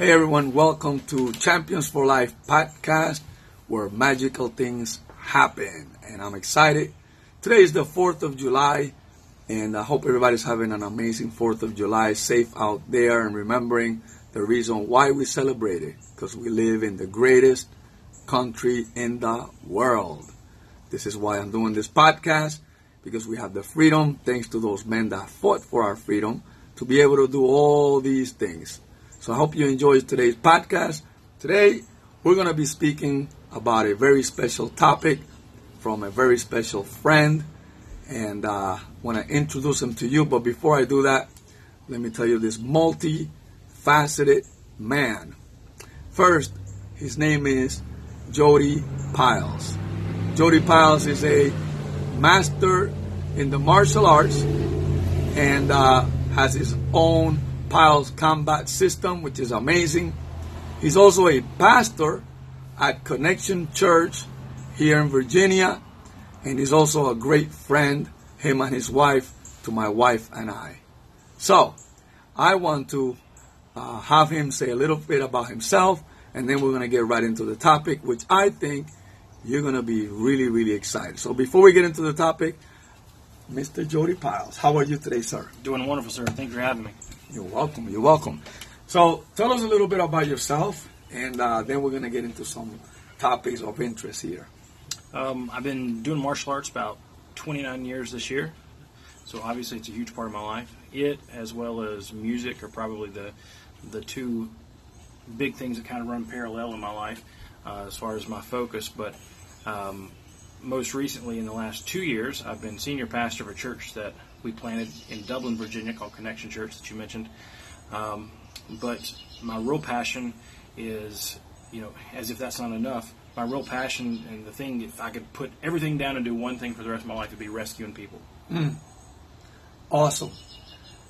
Hey everyone, welcome to Champions for Life podcast where magical things happen. And I'm excited. Today is the 4th of July, and I hope everybody's having an amazing 4th of July, safe out there, and remembering the reason why we celebrate it because we live in the greatest country in the world. This is why I'm doing this podcast because we have the freedom, thanks to those men that fought for our freedom, to be able to do all these things. So I hope you enjoy today's podcast. Today, we're going to be speaking about a very special topic from a very special friend, and uh, I want to introduce him to you. But before I do that, let me tell you this multi-faceted man. First, his name is Jody Piles. Jody Piles is a master in the martial arts and uh, has his own Piles combat system, which is amazing. He's also a pastor at Connection Church here in Virginia, and he's also a great friend, him and his wife, to my wife and I. So, I want to uh, have him say a little bit about himself, and then we're going to get right into the topic, which I think you're going to be really, really excited. So, before we get into the topic, Mr. Jody Piles, how are you today, sir? Doing wonderful, sir. Thank you for having me. You're welcome. You're welcome. So, tell us a little bit about yourself, and uh, then we're going to get into some topics of interest here. Um, I've been doing martial arts about 29 years this year, so obviously it's a huge part of my life. It, as well as music, are probably the the two big things that kind of run parallel in my life uh, as far as my focus. But um, most recently, in the last two years, I've been senior pastor of a church that we planted in Dublin, Virginia, called Connection Church that you mentioned. Um, but my real passion is, you know, as if that's not enough, my real passion and the thing, if I could put everything down and do one thing for the rest of my life, would be rescuing people. Mm. Awesome.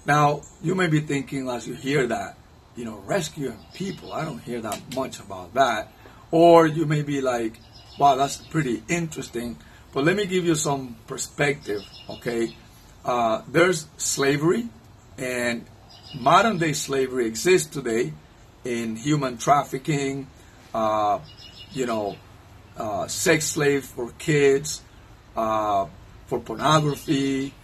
Now, you may be thinking as you hear that, you know, rescuing people, I don't hear that much about that. Or you may be like, wow, that's pretty interesting. But let me give you some perspective, okay? Uh, there's slavery, and modern day slavery exists today in human trafficking, uh, you know, uh, sex slaves for kids, uh, for pornography,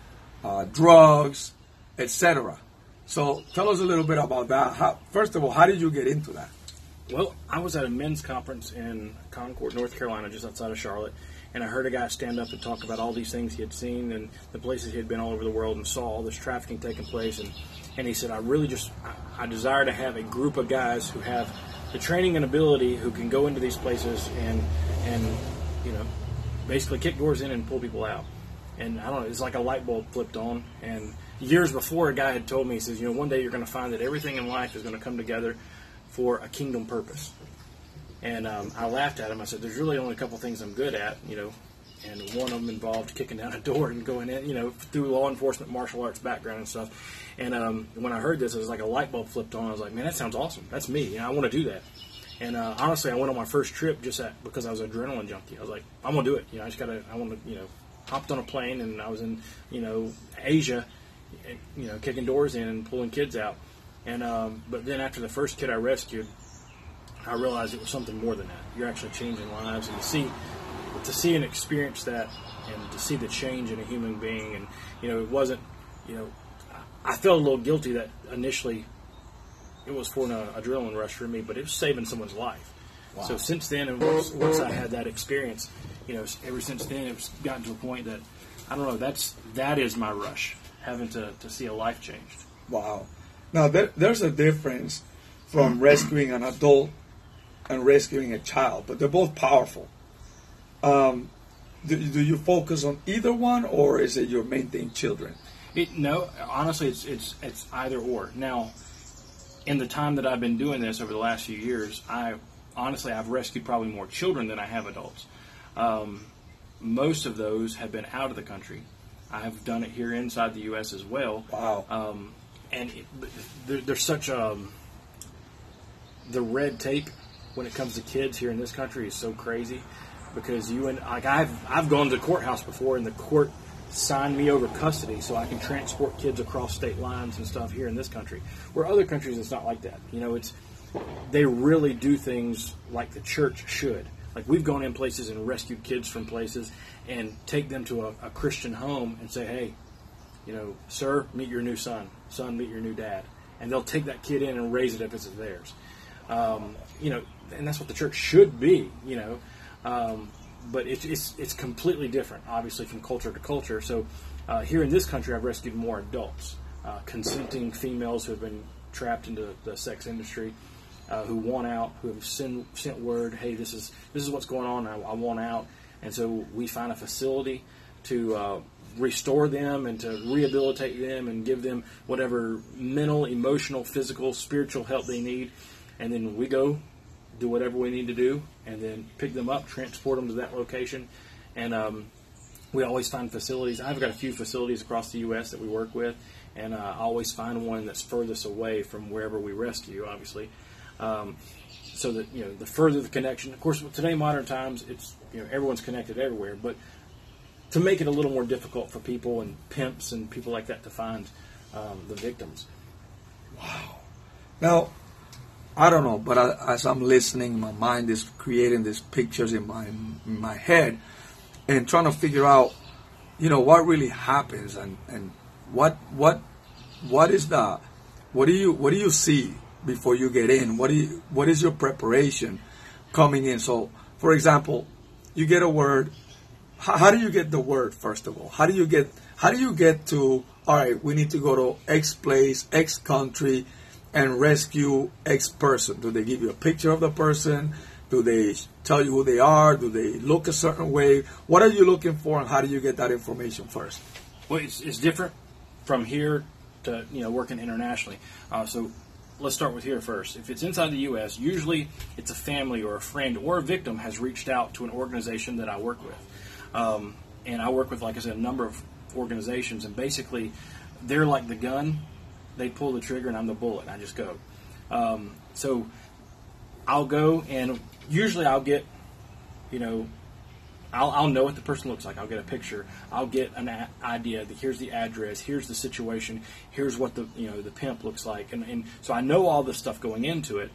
uh, drugs, etc. So tell us a little bit about that. How, first of all, how did you get into that? Well, I was at a men's conference in Concord, North Carolina, just outside of Charlotte, and I heard a guy stand up and talk about all these things he had seen and the places he had been all over the world and saw all this trafficking taking place. And, and he said, I really just, I, desire to have a group of guys who have the training and ability who can go into these places and, and you know, basically kick doors in and pull people out. And I don't know, it's like a light bulb flipped on. And years before, a guy had told me, he says, you know, one day you're going to find that everything in life is going to come together for a kingdom purpose. And um, I laughed at him. I said, "There's really only a couple things I'm good at, you know." And one of them involved kicking down a door and going in, you know, through law enforcement, martial arts background and stuff. And um, when I heard this, it was like a light bulb flipped on. I was like, "Man, that sounds awesome. That's me. You know, I want to do that." And uh, honestly, I went on my first trip just at, because I was an adrenaline junkie. I was like, "I'm gonna do it. You know, I just gotta. I want to, you know." Hopped on a plane and I was in, you know, Asia, you know, kicking doors in and pulling kids out. And um, but then after the first kid I rescued, I realized it was something more than that. You're actually changing lives, and to see to see and experience that, and to see the change in a human being, and you know, it wasn't, you know, I felt a little guilty that initially it was for an adrenaline rush for me, but it was saving someone's life. Wow. So since then, and once, once I had that experience, you know, ever since then, it's gotten to a point that I don't know. That's that is my rush, having to to see a life changed. Wow. Now there, there's a difference from rescuing an adult and rescuing a child, but they're both powerful. Um, do, do, you focus on either one, or is it your main thing, children? It, no, honestly, it's it's it's either or. Now, in the time that I've been doing this over the last few years, I honestly I've rescued probably more children than I have adults. Um, most of those have been out of the country. I've done it here inside the U.S. as well. Wow. Um, and it, there, there's such a um, the red tape when it comes to kids here in this country is so crazy because you and like I've I've gone to the courthouse before and the court signed me over custody so I can transport kids across state lines and stuff here in this country. Where other countries, it's not like that. You know, it's they really do things like the church should. Like we've gone in places and rescued kids from places and take them to a, a Christian home and say, hey, you know, sir, meet your new son. Son, meet your new dad. And they'll take that kid in and raise it if it's theirs. Um, you know, and that's what the church should be. You know, um, but it's, it's it's completely different, obviously, from culture to culture. So uh, here in this country, I've rescued more adults, uh, consenting females who have been trapped into the sex industry, uh, who want out, who have sent, sent word, hey, this is this is what's going on. I, I want out, and so we find a facility to uh, restore them and to rehabilitate them and give them whatever mental, emotional, physical, spiritual help they need, and then we go do whatever we need to do, and then pick them up, transport them to that location, and um, we always find facilities. I've got a few facilities across the U.S. that we work with, and uh, I always find one that's furthest away from wherever we rescue, obviously. Um, so that you know, the further the connection. Of course, today, modern times, it's you know everyone's connected everywhere. But to make it a little more difficult for people and pimps and people like that to find um, the victims. Wow. Now, I don't know, but I, as I'm listening, my mind is creating these pictures in my in my head, and trying to figure out, you know, what really happens and and what what what is the what do you what do you see before you get in? What do you what is your preparation coming in? So, for example, you get a word. How, how do you get the word first of all? How do you get how do you get to all right? We need to go to X place, X country and rescue X person? Do they give you a picture of the person? Do they tell you who they are? Do they look a certain way? What are you looking for, and how do you get that information first? Well, it's, it's different from here to you know working internationally. Uh, so let's start with here first. If it's inside the U.S., usually it's a family or a friend or a victim has reached out to an organization that I work with, um, and I work with, like I said, a number of organizations, and basically they're like the gun they pull the trigger and I'm the bullet. I just go. Um, so I'll go and usually I'll get, you know, I'll, I'll know what the person looks like. I'll get a picture. I'll get an a- idea that here's the address, here's the situation, here's what the you know the pimp looks like, and, and so I know all this stuff going into it,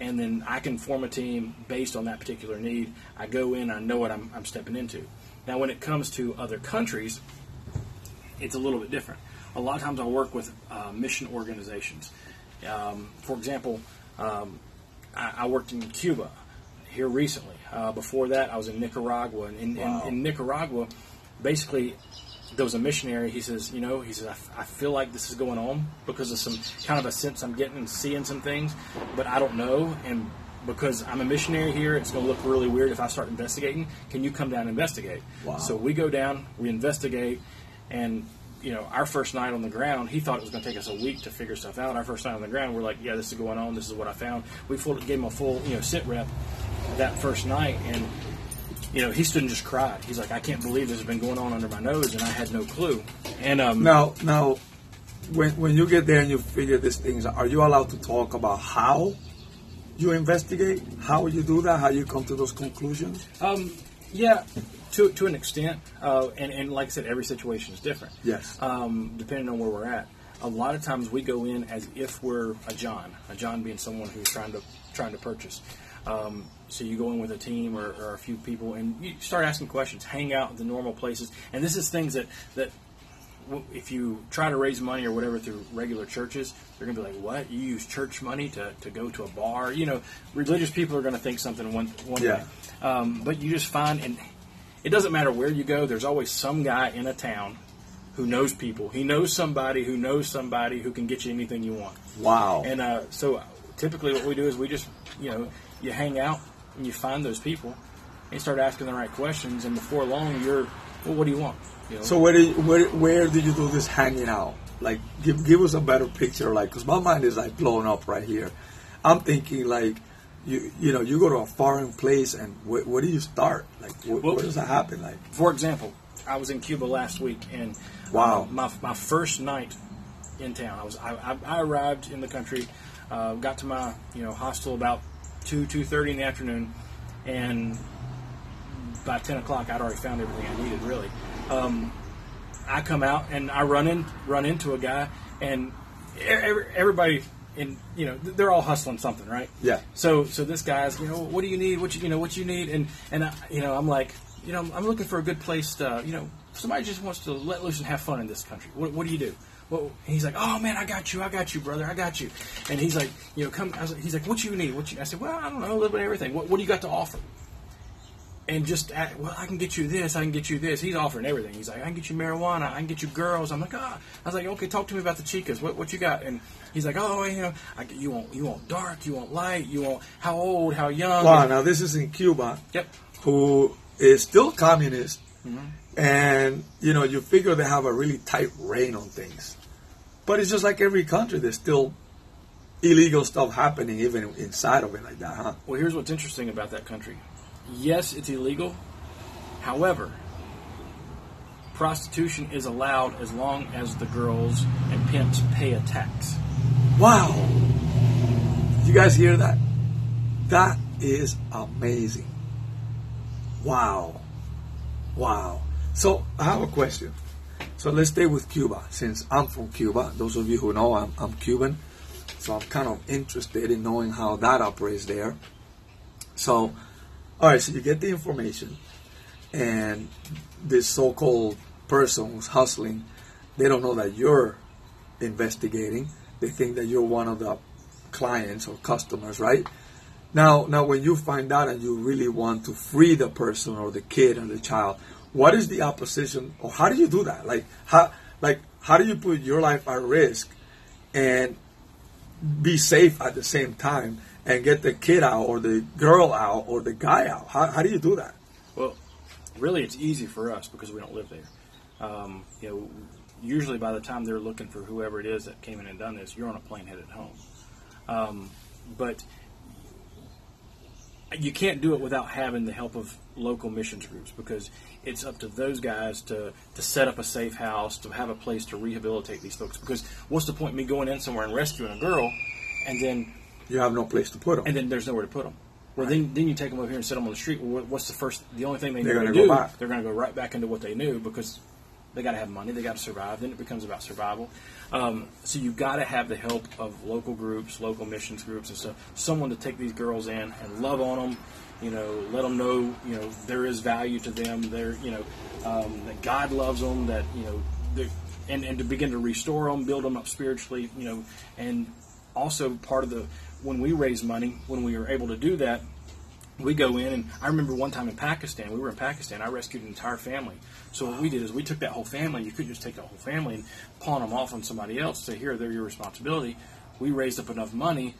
and then I can form a team based on that particular need. I go in, I know what I'm, I'm stepping into. Now, when it comes to other countries, it's a little bit different a lot of times I work with uh, mission organizations. Um, for example, um, I, I, worked in Cuba here recently. Uh, before that, I was in Nicaragua. And in, wow. in, in, Nicaragua, basically, there was a missionary. He says, you know, he says, I feel like this is going on because of some kind of a sense I'm getting and seeing some things, but I don't know. And because I'm a missionary here, it's going to look really weird if I start investigating. Can you come down and investigate? Wow. So we go down, we investigate, and you know, our first night on the ground, he thought it was going to take us a week to figure stuff out. Our first night on the ground, we're like, yeah, this is going on. This is what I found. We full, gave him a full, you know, sit rep that first night, and you know, he stood and just cried. He's like, I can't believe this has been going on under my nose, and I had no clue. And um, now, now, when when you get there and you figure these things, are you allowed to talk about how you investigate, how you do that, how you come to those conclusions? Um, yeah, to to an extent, uh, and and like I said, every situation is different. Yes. Um, depending on where we're at, a lot of times we go in as if we're a John, a John being someone who's trying to trying to purchase. Um, so you go in with a team or, or, a few people, and you start asking questions, hang out at the normal places, and this is things that that if you try to raise money or whatever through regular churches, they're going to be like, "What? You use church money to, to go to a bar?" You know, religious people are going to think something one one yeah. way. Um, but you just find, and it doesn't matter where you go. There's always some guy in a town who knows people. He knows somebody who knows somebody who can get you anything you want. Wow. And uh, so typically, what we do is we just you know you hang out and you find those people and start asking the right questions, and before long, you're well, what do you want? You know? So where do you, where where do you do this hanging out? Like, give give us a better picture, like, because my mind is like blown up right here. I'm thinking like you you know you go to a foreign place and wh- where do you start? Like wh- well, where does that happen? Like for example, I was in Cuba last week and wow, uh, my my first night in town. I was I, I arrived in the country, uh, got to my you know hostel about two two thirty in the afternoon, and by ten o'clock I'd already found everything I needed really. Um, I come out and I run in run into a guy, and every, everybody and you know they're all hustling something, right? Yeah. So so this guy's you know what do you need? What you you know what you need? And and I, you know I'm like you know I'm looking for a good place to you know somebody just wants to let loose and have fun in this country. What, what do you do? Well, he's like, oh man, I got you, I got you, brother, I got you. And he's like, you know, come. I was like, he's like, what you need? What you? I said, well, I don't know, a little bit of everything. What, what do you got to offer? And just, at, well, I can get you this, I can get you this. He's offering everything. He's like, I can get you marijuana, I can get you girls. I'm like, ah. I was like, okay, talk to me about the chicas. What, what you got? And he's like, oh, you know, I, you want, you want dark, you want light, you want how old, how young. Wow, now this is in Cuba. Yep. Who is still communist, and you know you figure they have a really tight rein on things, but it's just like every country. There's still illegal stuff happening even inside of it like that, huh? Well, here's what's interesting about that country. Yes, it's illegal. However, prostitution is allowed as long as the girls and pimps pay a tax. Wow! You guys hear that? That is amazing. Wow. Wow. So I have a question. So let's stay with Cuba, since I'm from Cuba. Those of you who know, I'm, I'm Cuban. So I'm kind of interested in knowing how that operates there. So, all right, so you get the information, and this so called person who's hustling, they don't know that you're investigating. They think that you're one of the clients or customers, right? Now, now, when you find out and you really want to free the person or the kid or the child, what is the opposition, or how do you do that? Like how, like how do you put your life at risk and be safe at the same time and get the kid out or the girl out or the guy out? How, how do you do that? Well, really, it's easy for us because we don't live there. Um, you know, usually by the time they're looking for whoever it is that came in and done this, you're on a plane headed home. Um, but you can't do it without having the help of local missions groups because it's up to those guys to, to set up a safe house, to have a place to rehabilitate these folks. Because what's the point of me going in somewhere and rescuing a girl, and then You have no place to put them. and then there's nowhere to put them. Well, then then you take them over here and set them on the street. Well, what's the first? The only thing they They're to gonna go do, back. they're going to go right back into what they knew because they got to have money. They got to survive. Then it becomes about survival. Um, so you've got to have the help of local groups, local missions groups, and stuff. Someone to take these girls in and love on them. You know, let them know you know there is value to them. There, you know, um, that God loves them. That you know, and and to begin to restore them, build them up spiritually. You know, and also part of the when we raise money, when we are able to do that, we go in and I remember one time in Pakistan, we were in Pakistan, I rescued an entire family. So what we did is we took that whole family, you couldn't just take that whole family and pawn them off on somebody else, say here, they're your responsibility. We raised up enough money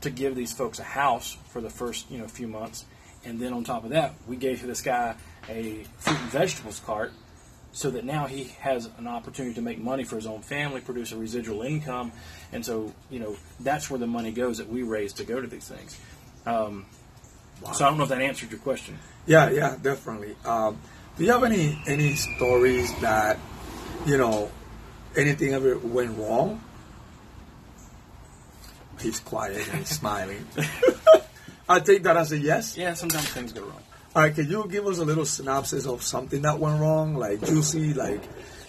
to give these folks a house for the first, you know, few months. And then on top of that, we gave this guy a fruit and vegetables cart so that now he has an opportunity to make money for his own family, produce a residual income, and so you know that's where the money goes that we raise to go to these things. Um, So I don't know if that answered your question. Yeah, yeah, definitely. Um, do you have any any stories that you know anything ever went wrong? He's quiet and smiling. I take that as a yes. Yeah, sometimes things go wrong. All right, can you give us a little synopsis of something that went wrong, like juicy, like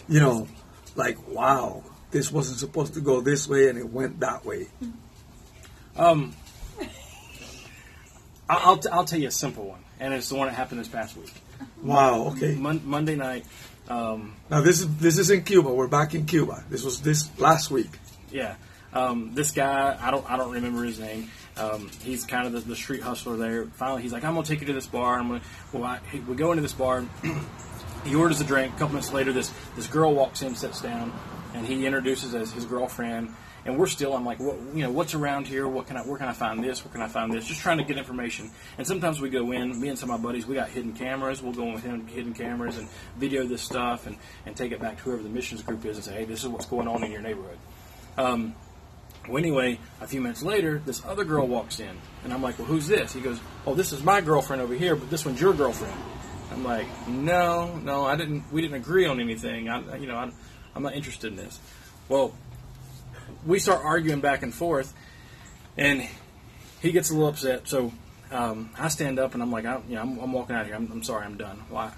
you know, like wow, this wasn't supposed to go this way and it went that way. Um, I'll, t- I'll tell you a simple one, and it's the one that happened this past week. Wow. Okay. Mon- Monday night, um, Now this is this is in Cuba. We're back in Cuba. This was this last week. yeah, um, this guy I don't I don't remember his name. Um, he's kind of the, the street hustler there. Finally, he's like, I'm gonna take you to this bar. I'm gonna, well, I, we go into this bar. he orders a drink. A couple minutes later, this this girl walks in, sits down, and he introduces as his girlfriend. And we're still, I'm like, what, you know, what's around here? What can I, where can I find this? Where can I find this? Just trying to get information. And sometimes we go in, me and some of my buddies, we got hidden cameras. We'll go in with him, hidden cameras, and video this stuff, and, and take it back to whoever the missions group is, and say, hey, this is what's going on in your neighborhood. Um, well, anyway, a few minutes later, this other girl walks in, and I'm like, "Well, who's this?" He goes, "Oh, this is my girlfriend over here, but this one's your girlfriend." I'm like, "No, no, I didn't. We didn't agree on anything. I, you know, I'm, I'm not interested in this." Well, we start arguing back and forth, and he gets a little upset. So um, I stand up and I'm like, I, you know, I'm, I'm walking out of here. I'm, I'm sorry, I'm done. Well,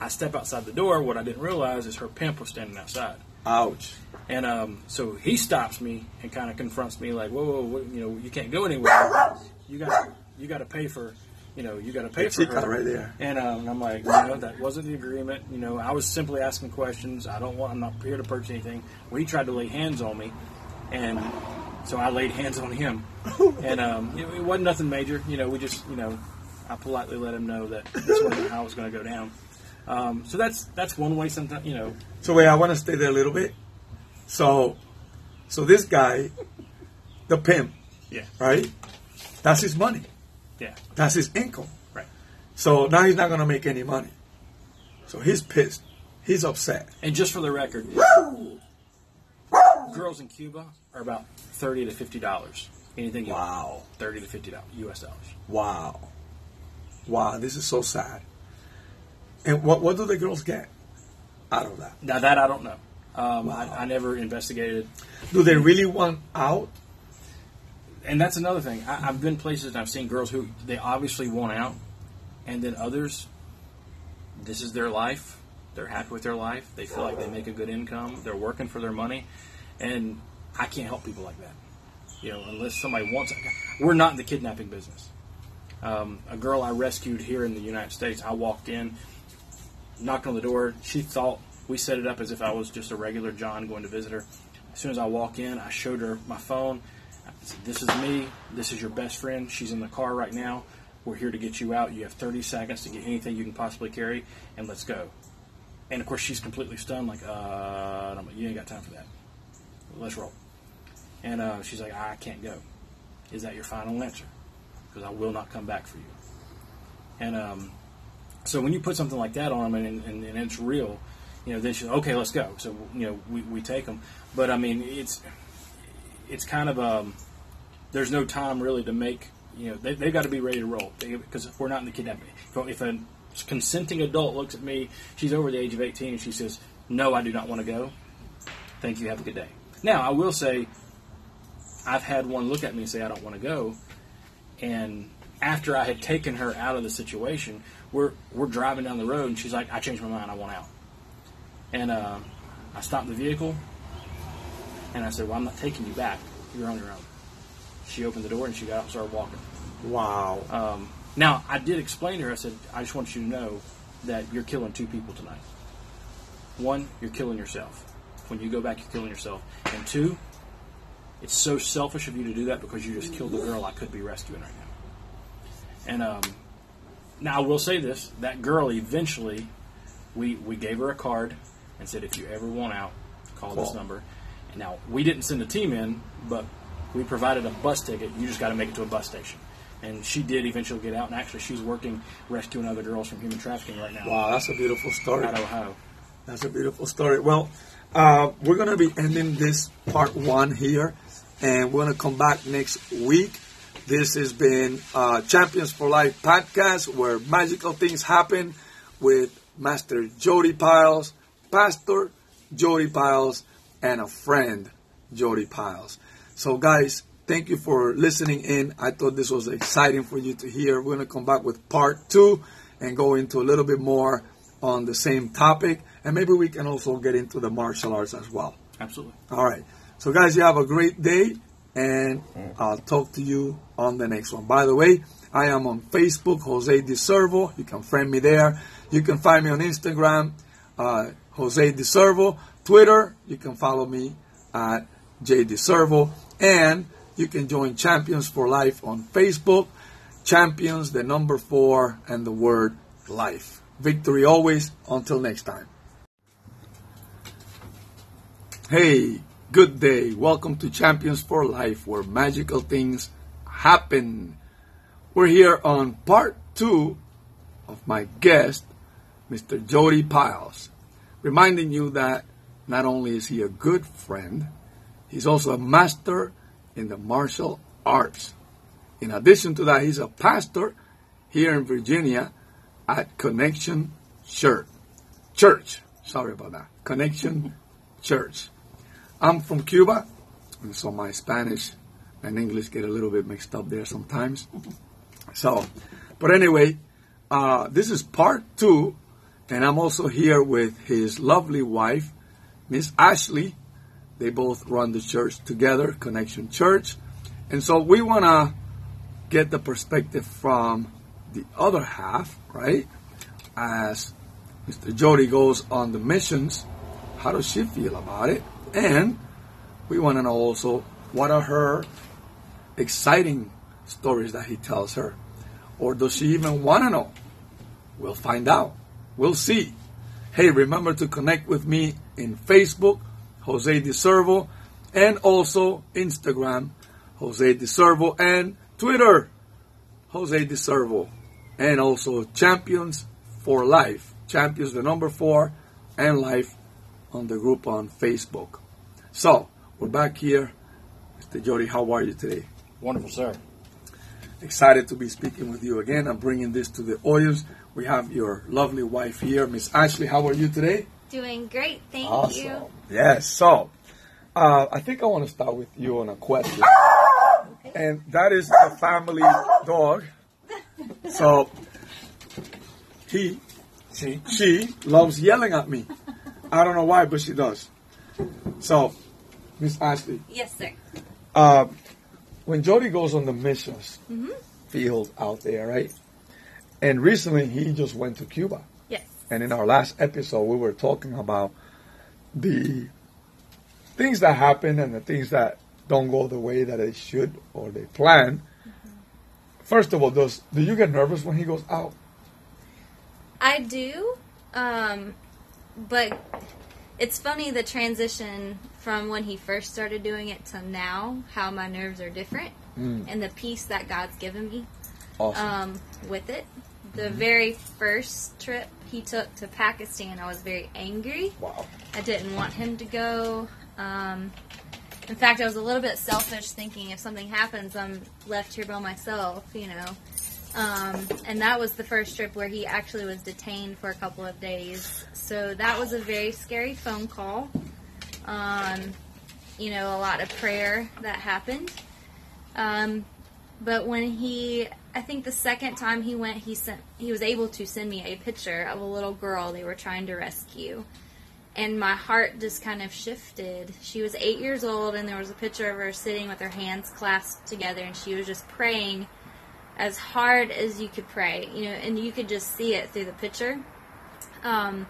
I, I step outside the door. What I didn't realize is her pimp was standing outside. Ouch. And um, so he stops me and kind of confronts me like, "Whoa, whoa, whoa, you know, you can't go anywhere. You got, you got to pay for, you know, you got to pay for her." right there. And, um, and I'm like, no, that wasn't the agreement. You know, I was simply asking questions. I don't want. I'm not here to purchase anything. Well, he tried to lay hands on me, and so I laid hands on him. And um, it, it wasn't nothing major. You know, we just, you know, I politely let him know that this wasn't how it was going to go down. Um, so that's that's one way. Sometimes, you know, So wait, I want to stay there a little bit. So, so this guy, the pimp, yeah, right? That's his money. Yeah, That's his income. right. So now he's not gonna make any money. So he's pissed. He's upset. And just for the record, girls in Cuba are about thirty to fifty dollars. Anything you want, Wow. thirty to fifty dollars U.S. dollars. Wow. Wow. This is so sad. And what what do the girls get out of that? Now that I don't know. Um, Wow. I, I never investigated, Do they really want out? And that's another thing. I, I've been places and I've seen girls who they obviously want out, and then others, this is their life. They're happy with their life. They feel like they make a good income. They're working for their money, and I can't help people like that. You know, unless somebody wants. We're not in the kidnapping business. Um, a girl I rescued here in the United States, I walked in, knocked on the door. She thought we set it up as if I was just a regular John going to visit her. As soon as I walk in, I showed her my phone. "This is me. This is your best friend. She's in the car right now. We're here to get you out. You have 30 seconds to get anything you can possibly carry, and let's go." And of course, she's completely stunned, like, "Uh," like, "You ain't got time for that. Let's roll." And uh, she's like, "I can't go. Is that your final answer? Because I will not come back for you." And um, so when you put something like that on them and, and, and it's real, you know, then she okay, let's go. So you know, we, we take them. But I mean, it's it's kind of um, there's no time really to make. You know, they, they've got to be ready to roll because if we're not in the kidnapping. If, a consenting adult looks at me, she's over the age of 18, and she says, "No, I do not want to go." Thank you. Have a good day. Now, I will say, I've had one look at me and say, "I don't want to go," and after I had taken her out of the situation, we're we're driving down the road, and she's like, "I changed my mind. I want out." And uh, I stopped the vehicle, and I said, "Well, I'm not taking you back. You're on your own." She opened the door and she got out and started walking. Wow. Um, now, I did explain to her. I said, "I just want you to know that you're killing two people tonight. One, you're killing yourself. When you go back, you're killing yourself. And two, it's so selfish of you to do that because you just killed the girl I could be rescuing right now." And um, now I will say this: that girl eventually, we we gave her a card and said, if you ever want out, call this number. And now we didn't send a team in, but we provided a bus ticket. You just got to make it to a bus station. And she did eventually get out, and actually she's working rescuing other girls from human trafficking right now Wow, that's a beautiful story. out Ohio. That's a beautiful story. Well, uh, we're going to be ending this part one here, and we're going to come back next week. This has been uh, Champions for Life podcast, where magical things happen with Master Jody Piles, Pastor Jody Piles, and a friend, Jody Piles. So, guys, thank you for listening in. I thought this was exciting for you to hear. We're going to come back with part two and go into a little bit more on the same topic. And maybe we can also get into the martial arts as well. Absolutely. All right. So, guys, you have a great day, and I'll talk to you on the next one. By the way, I am on Facebook, Jose DeServo. You can friend me there. You can find me on Instagram, uh, Jose DeServo. Twitter, you can follow me at J DeServo. And you can join Champions for Life on Facebook. Champions, the number four, and the word life. Victory always. Until next time. Hey, good day. Welcome to Champions for Life, where magical things happen. We're here on part two of my guest, Mr. Jody Piles, reminding you that not only is he a good friend, he's also a master in the martial arts. In addition to that, he's a pastor here in Virginia at Connection Church. Church. Sorry about that. Connection Church. I'm from Cuba, and so my Spanish and English get a little bit mixed up there sometimes. So, but anyway, uh, this is part two, And I'm also here with his lovely wife, Miss Ashley. They both run the church together, Connection Church. And so we want to get the perspective from the other half, right? As Mr. Jody goes on the missions, how does she feel about it? And we want to know also what are her exciting stories that he tells her? Or does she even want to know? We'll find out. We'll see. Hey, remember to connect with me in Facebook, Jose DeServo, and also Instagram, Jose DeServo, and Twitter, Jose DeServo, and also Champions for Life, Champions the number four, and Life on the group on Facebook. So, we're back here. Mr. Jody, how are you today? Wonderful, sir. Excited to be speaking with you again. I'm bringing this to the audience. We have your lovely wife here, Miss Ashley. How are you today? Doing great, thank awesome. you. Yes. So, uh, I think I want to start with you on a question, and that is the family dog. So, he, She. she loves yelling at me. I don't know why, but she does. So, Miss Ashley, Yes, sir. uh, when Jody goes on the missions field out there, right? And recently he just went to Cuba. And in our last episode, we were talking about the things that happen and the things that don't go the way that they should or they plan. First of all, does do you get nervous when he goes out? I do, um, but it's funny the transition from when he first started doing it to now, how my nerves are different, Mm. and the peace that God's given me Awesome. um, with it. The very first trip he took to Pakistan, I was very angry. wow. I didn't want him to go. Um, in fact, I was a little bit selfish, thinking if something happens, I'm left here by myself, you know. Um, and that was the first trip where he actually was detained for a couple of days. So that was a very scary phone call. Um, you know, a lot of prayer that happened. Um, but when he, I think the second time he went, he sent, he was able to send me a picture of a little girl they were trying to rescue and my heart just kind of shifted. She was eight years old, and there was a picture of her sitting with her hands clasped together, and she was just praying as hard as you could pray, you know, and you could just see it through the picture. Um,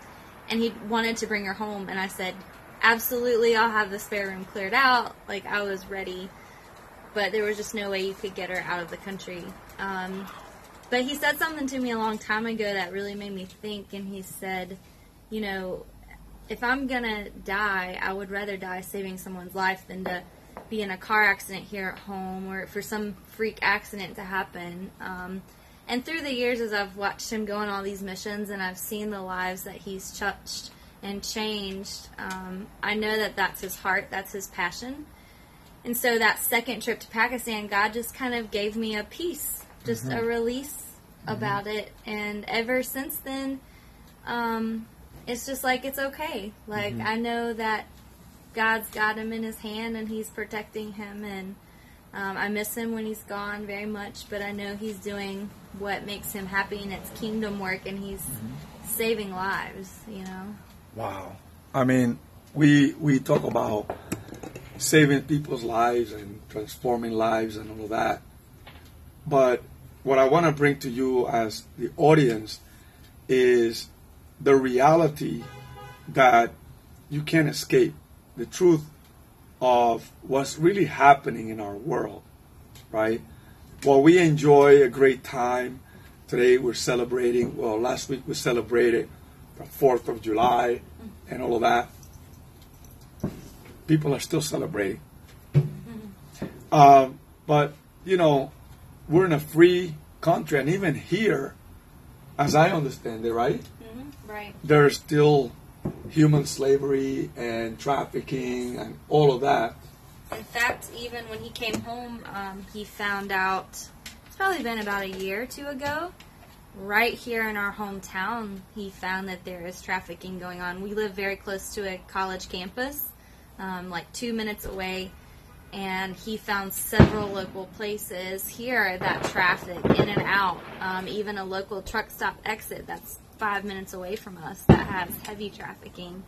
and he wanted to bring her home, and I said, "Absolutely, I'll have the spare room cleared out." Like I was ready, but there was just no way you could get her out of the country. Um, but he said something to me a long time ago that really made me think, and he said, "You know." if I'm gonna die, I would rather die saving someone's life than to be in a car accident here at home or for some freak accident to happen. Um, and through the years, as I've watched him go on all these missions and I've seen the lives that he's touched and changed, um, I know that that's his heart, that's his passion. And so that second trip to Pakistan, God just kind of gave me a peace, just a release about it. And ever since then, um, it's just like it's okay. Like I know that God's got him in His hand and He's protecting him, and um, I miss him when he's gone very much. But I know He's doing what makes him happy, and it's kingdom work, and He's saving lives. You know. Wow. I mean, we we talk about saving people's lives and transforming lives and all of that. But what I want to bring to you as the audience is the reality that you can't escape the truth of what's really happening in our world, right? While we enjoy a great time, today we're celebrating, well, last week we celebrated the 4th of July and all of that. People are still celebrating. Um, but, you know, we're in a free country, and even here, as I understand it, right? Right. there's still human slavery and trafficking and all of that. In fact, even when he came home, um, he found out. It's probably been about a year or two ago. Right here in our hometown, he found that there is trafficking going on. We live very close to a college campus, um, like two minutes away, and he found several local places here that traffic in and out. Um, even a local truck stop exit that's five minutes away from us that has heavy trafficking.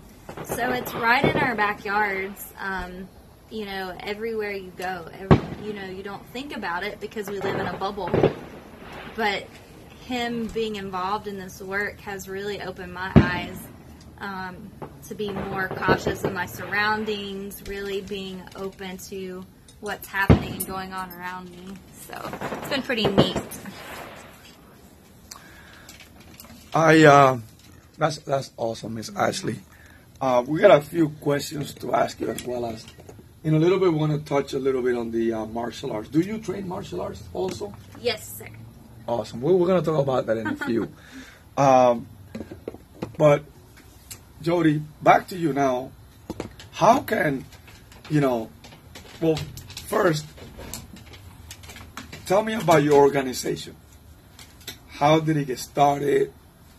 So it's right in our backyards. Um, you know, everywhere you go, every, you know, you don't think about it because we live in a bubble. But him being involved in this work has really opened my eyes um, to be more cautious of my surroundings, really being open to what's happening and going on around me. So it's been pretty neat. I uh, that's that's awesome, Miss Ashley. Uh, we got a few questions to ask you as well as in a little bit. We want to touch a little bit on the uh, martial arts. Do you train martial arts also? Yes, sir. Awesome. We're, we're going to talk about that in a few. um, but Jody, back to you now. How can you know? Well, first, tell me about your organization. How did it get started?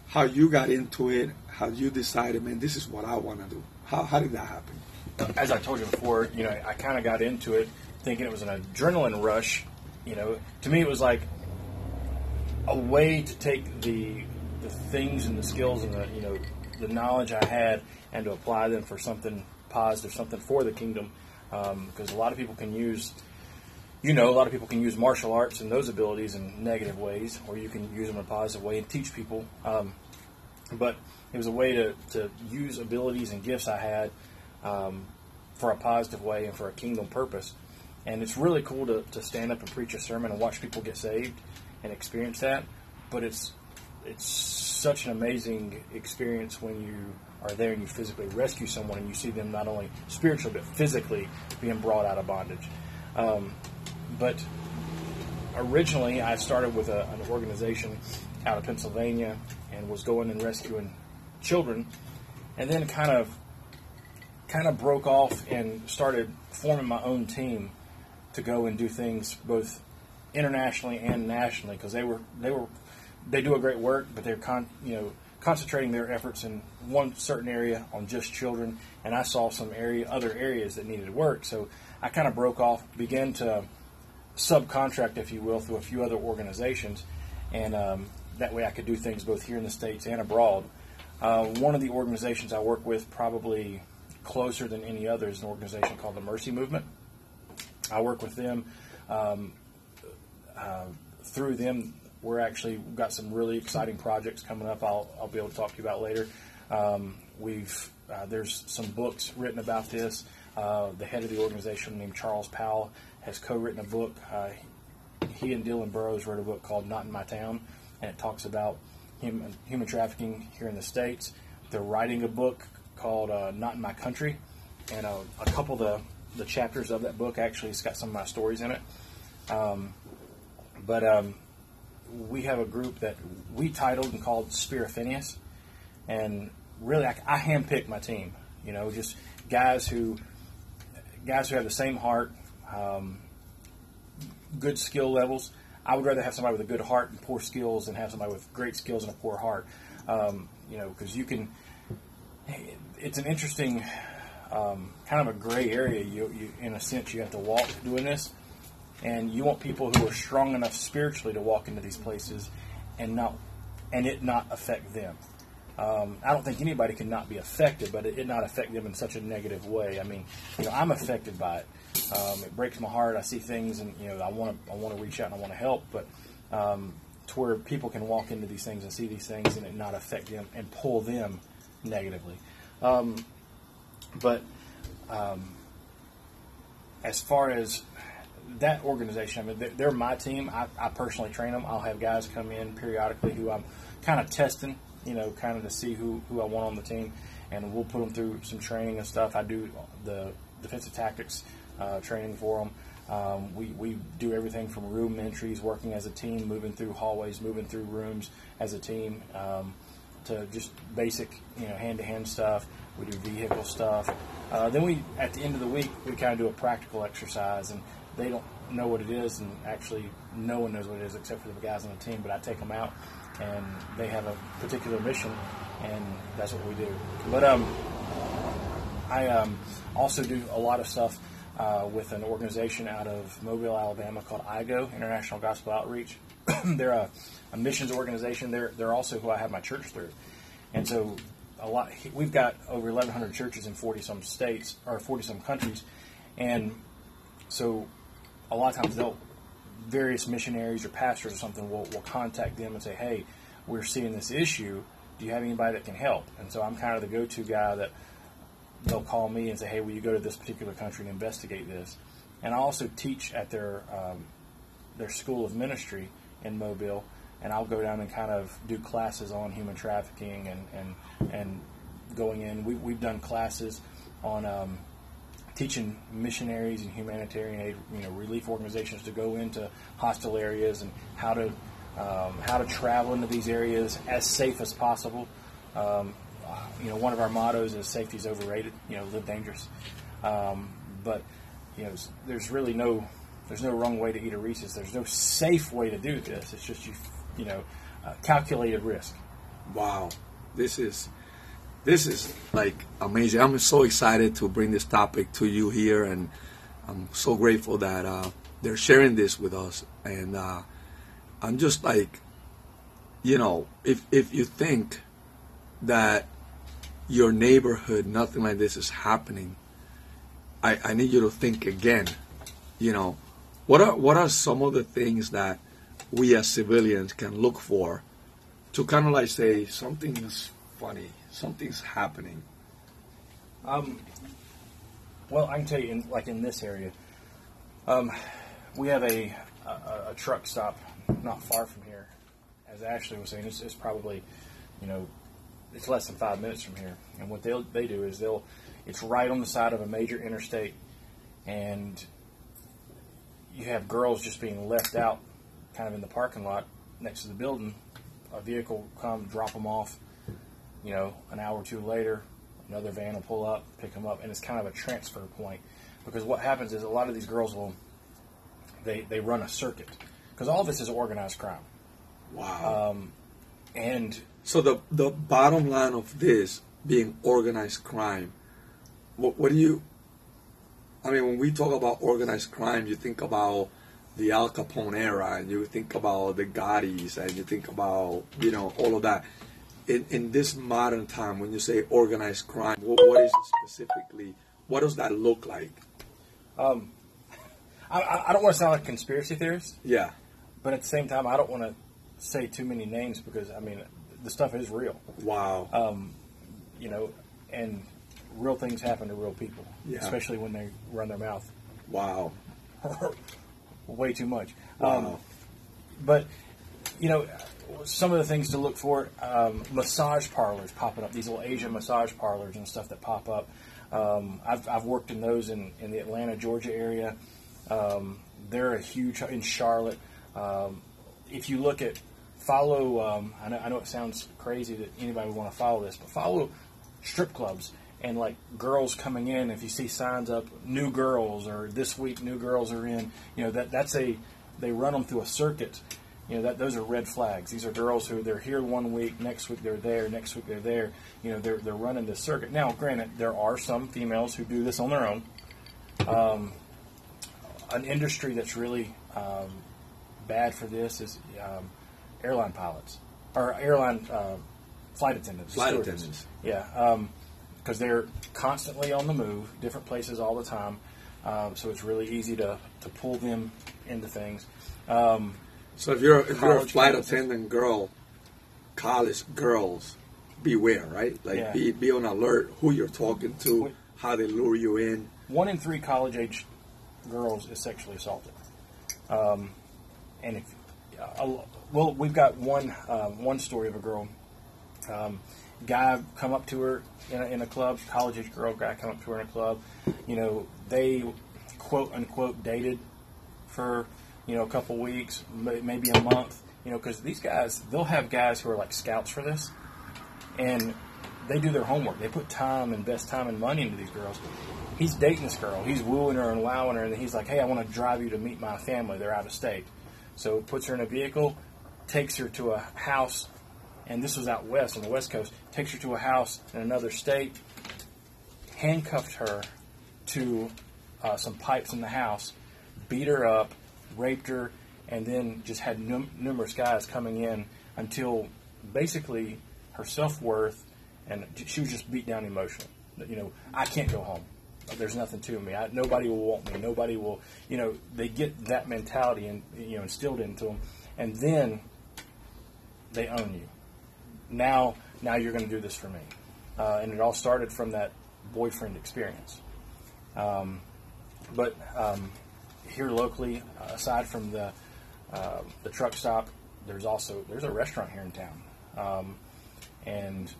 How you got into it? How you decided, man, this is what I want to do. How, how did that happen? As I told you before, you know, I kind of got into it thinking it was an adrenaline rush. You know, to me, it was like a way to take the the things and the skills and the you know the knowledge I had and to apply them for something positive, something for the kingdom. Because um, a lot of people can use, you know, a lot of people can use martial arts and those abilities in negative ways, or you can use them in a positive way and teach people. Um, but it was a way to, to use abilities and gifts I had um, for a positive way and for a kingdom purpose. And it's really cool to, to stand up and preach a sermon and watch people get saved and experience that. But it's it's such an amazing experience when you are there and you physically rescue someone and you see them not only spiritually but physically being brought out of bondage. Um, but originally, I started with a, an organization out of Pennsylvania and was going and rescuing children, and then kind of kind of broke off and started forming my own team to go and do things both internationally and nationally because they were they were they do a great work, but they're con, you know concentrating their efforts in one certain area on just children, and I saw some area other areas that needed work. So I kind of broke off, began to subcontract, if you will, through a few other organizations, and um, that way I could do things both here in the states and abroad. Uh, one of the organizations I work with, probably closer than any other, is an organization called the Mercy Movement. I work with them. Um, uh, through them, we're actually got some really exciting projects coming up. I'll, I'll be able to talk to you about later. Um, we've uh, there's some books written about this. Uh, the head of the organization, named Charles Powell, has co-written a book. Uh, he and Dillon Burroughs wrote a book called "Not in My Town," and it talks about human human trafficking here in the states. They're writing a book called uh, "Not in My Country," and uh, a couple of the the chapters of that book actually has got some of my stories in it. Um, but um, we have a group that we titled and called Spear of Phineas, and really I, I handpicked my team. You know, just guys who guys who have the same heart, um, good skill levels. I would rather have somebody with a good heart and poor skills than have somebody with great skills and a poor heart. Um, you know, because you can. It's an interesting, um, kind of a gray area. You, you, in a sense, you have to walk doing this and you want people who are strong enough spiritually to walk into these places and not and it not affect them. Um, I don't think anybody can not be affected, but it, it, not affect them in such a negative way. I mean, you know, I'm affected by it. Um, it breaks my heart. I see things, and you know, I want to I want to reach out and I want to help, but um, to where people can walk into these things and see these things and it not affect them and pull them negatively. Um, but um, as far as that organization, I mean, they're, my team. I, I, personally train them. I'll have guys come in periodically who I'm kind of testing, you know, kind of to see who, who I want on the team, and we'll put them through some training and stuff. I do the defensive tactics uh, training for them. Um, we, we do everything from room entries, working as a team, moving through hallways, moving through rooms as a team, um, to just basic, you know, hand-to-hand stuff. We do vehicle stuff. Uh, then we, at the end of the week, we kind of do a practical exercise, and they don't know what it is, and actually no one knows what it is except for the guys on the team. But I take them out, and they have a particular mission, and that's what we do. But um, I um, also do a lot of stuff uh, with an organization out of Mobile, Alabama called IGO, International Gospel Outreach. they're a, a, missions organization. They're they're also who I have my church through, and so a lot. We've got over 1,100 churches in 40 some states or 40 some countries, and so a lot of times they'll various missionaries or pastors or something will, will contact them and say, hey, we're seeing this issue. Do you have anybody that can help? And so I'm kind of the go-to guy that they'll call me and say, hey, will you go to this particular country and investigate this? And I also teach at their um, their school of ministry in Mobile, and I'll go down and kind of do classes on human trafficking and and, and going in. We, we've done classes on um, teaching missionaries and humanitarian aid, you know, relief organizations to go into hostile areas and how to um, how to travel into these areas as safe as possible. Um, you know, one of our mottos is "safety is overrated." You know, live dangerous. Um, but you know, there's really no there's no wrong way to eat a Reese's. There's no safe way to do this. It's just you you know, uh, calculated risk. Wow, this is this is like amazing. I'm so excited to bring this topic to you here, and I'm so grateful that uh, they're sharing this with us. And uh, I'm just like, you know, if if you think that your neighborhood, nothing like this is happening, I, I need you to think again. You know, what are what are some of the things that we as civilians can look for to kind of like say something is funny something's happening? Um, well, I can tell you, in, like in this area, um, we have a, a, a truck stop not far from here. As Ashley was saying, it's, it's probably, you know, it's less than five minutes from here. And what they'll they do is they'll, it's right on the side of a major interstate, and you have girls just being left out, kind of in the parking lot next to the building. A vehicle come drop them off you know, an hour or two later, another van will pull up, pick them up, and it's kind of a transfer point. Because what happens is a lot of these girls will, they, they run a circuit. Because all this is organized crime. Wow. Um, and so the the bottom line of this being organized crime, what, what do you? I mean, when we talk about organized crime, you think about the Al Capone era, and you think about the Gottis, and you think about you know all of that in, in this modern time, when you say organized crime, what, what is it specifically? What does that look like? Um, I, I don't want to sound like a conspiracy theorist. Yeah. But at the same time, I don't want to say too many names because I mean the stuff is real. Wow. Um, you know, and real things happen to real people, yeah. especially when they run their mouth. Wow. Way too much. Wow. Um, but you know, some of the things to look for um, massage parlors popping up, these little Asian massage parlors and stuff that pop up. Um, I've, I've worked in those in, in the Atlanta, Georgia area. Um, they're a huge in Charlotte. Um, if you look at follow, um, I know, I know it sounds crazy that anybody would want to follow this, but follow strip clubs and like girls coming in. If you see signs up, new girls or this week new girls are in, you know that that's a they run them through a circuit you know that those are red flags. These are girls who they're here one week, next week they're there, next week they're there. You know they're they're running this circuit. Now, granted, there are some females who do this on their own. Um, an industry that's really um, bad for this is um, airline pilots or airline uh, flight attendants. Flight attendants. Yeah, because um, they're constantly on the move, different places all the time. Um, so it's really easy to, to pull them into things. Um, so if you're if you're a flight attendant girl, college girls, beware, right? Like yeah. be be on alert who you're talking to, how they lure you in. One in three college age girls is sexually assaulted, um, and if uh, well, we've got one uh, one story of a girl. Um, guy come up to her in a, in a club, college age girl guy come up to her in a club. You know, they quote unquote dated for you know, a couple weeks, maybe a month, you know, because these guys, they'll have guys who are like scouts for this, and they do their homework. They put time, and invest time and money into these girls. He's dating this girl. He's wooing her and wowing her, and he's like, "Hey, I want to drive you to meet my family. They're out of state." So puts her in a vehicle, takes her to a house, and this was out west on the west coast. Takes her to a house in another state, handcuffed her to uh, some pipes in the house, beat her up, raped her, and then just had num- numerous guys coming in until basically her self worth and she was just beat down emotionally. You know, I can't go home. There's nothing to me. I, nobody will want me. Nobody will. You know, they get that mentality and you know instilled into them, and then they own you. Now, now you're going to do this for me, uh, and it all started from that boyfriend experience. Um, but um, here locally, aside from the uh, the truck stop, there's also there's a restaurant here in town, um, and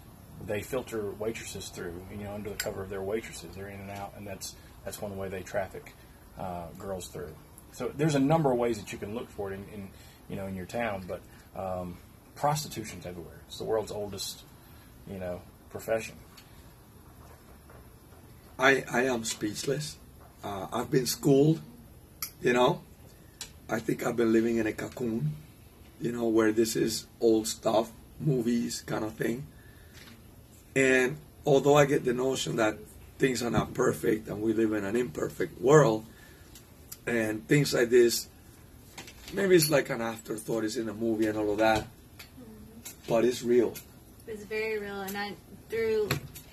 they filter waitresses through, you know, under the cover of their waitresses. They're in and out, and that's that's one way they traffic uh, girls through. So there's a number of ways that you can look for it in, in you know in your town, but um, prostitution's everywhere. It's the world's oldest, you know, profession. I I am speechless. Uh, I've been schooled, you know. I think I've been living in a cocoon, you know, where this is old stuff, movies kind of thing. And although I get the notion that things are not perfect and we live in an imperfect world, and things like this, maybe it's like an afterthought, it's in a movie and all of that, but it's real. It's very real, and I through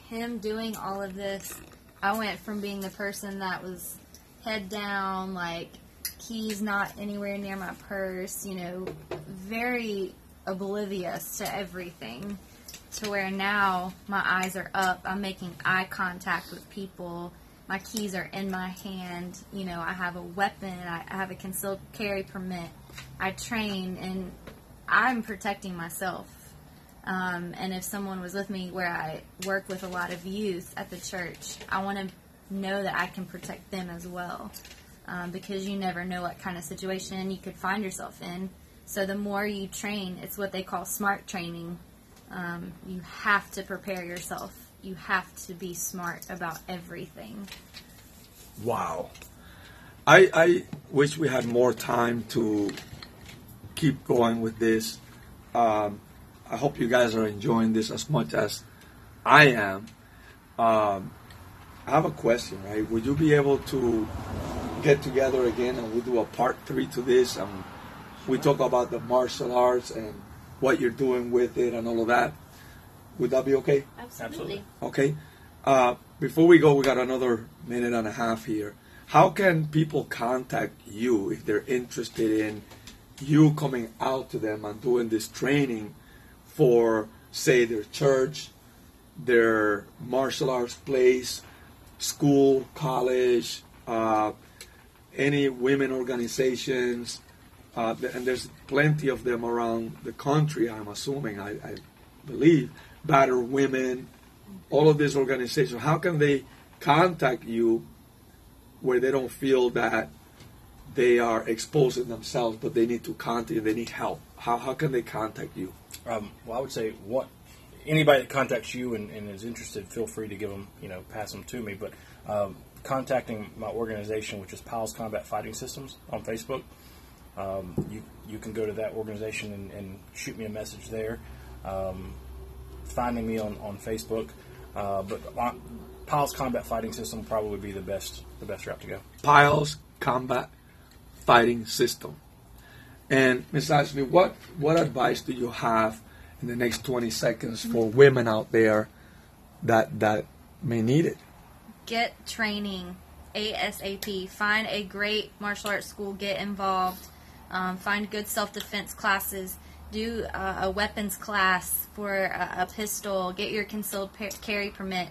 him doing all of this, I went from being the person that was head down, like keys not anywhere near my purse, you know, very oblivious to everything, to where now my eyes are up. I'm making eye contact with people. My keys are in my hand. You know, I have a weapon. I have a concealed carry permit. I train, and I'm protecting myself. Um, and if someone was with me where I work with a lot of youth at the church, I want to know that I can protect them as well. Um, because you never know what kind of situation you could find yourself in. So the more you train, it's what they call smart training. Um, you have to prepare yourself. You have to be smart about everything. Wow. I, I wish we had more time to keep going with this. Um, I hope you guys are enjoying this as much as I am. I have a question, right? Would you be able to get together again and we do a part three to this and we talk about the martial arts and what you're doing with it and all of that? Would that be okay? Absolutely. Okay. Uh, before we go, we got another minute and a half here. How can people contact you if they're interested in you coming out to them and doing this training for, say, their church, their martial arts place, school, college, uh, any women organizations, uh, and there's plenty of them around the country, I'm assuming, I, I believe, Batter Women, all of these organizations, how can they contact you where they don't feel that they are exposing themselves, but they need to contact you, they need help? How, how can they contact you? Um, well, I would say what anybody that contacts you and, and, is interested, feel free to give them, you know, pass them to me. But um, contacting my organization, which is Pyles Combat Fighting Systems on Facebook, um, you you can go to that organization and, and shoot me a message there. Um, finding me on on Facebook, uh, but on, Pyles Combat Fighting System probably be the best the best route to go. Pyles Combat Fighting System. And Ms. Ashley, what what advice do you have in the next 20 seconds for women out there that that may need it? Get training ASAP. Find a great martial arts school. Get involved. Um, find good self defense classes. Do uh, a weapons class for a, a, pistol. Get your concealed carry permit.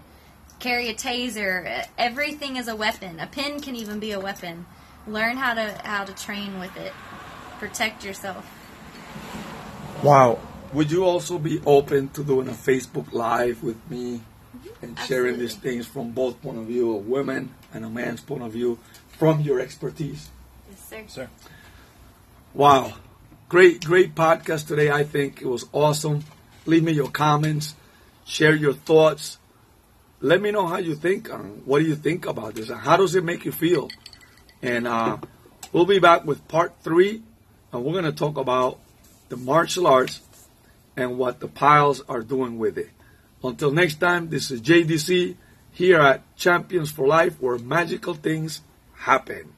Carry a taser. Everything is a weapon. A pin can even be a weapon. Learn how to how to train with it. Protect yourself. Wow. Would you also be open to doing a Facebook Live with me and sharing these things from both point of view, a woman and a man's point of view, from your expertise? Yes, sir. Sir. Wow. Great, great podcast today. I think it was awesome. Leave me your comments, share your thoughts. Let me know how you think. what do you think about this? how does it make you feel? And uh, we'll be back with part three, and we're going to talk about the martial arts and what the Pyles are doing with it. Until next time, this is JDC here at Champions for Life, where magical things happen.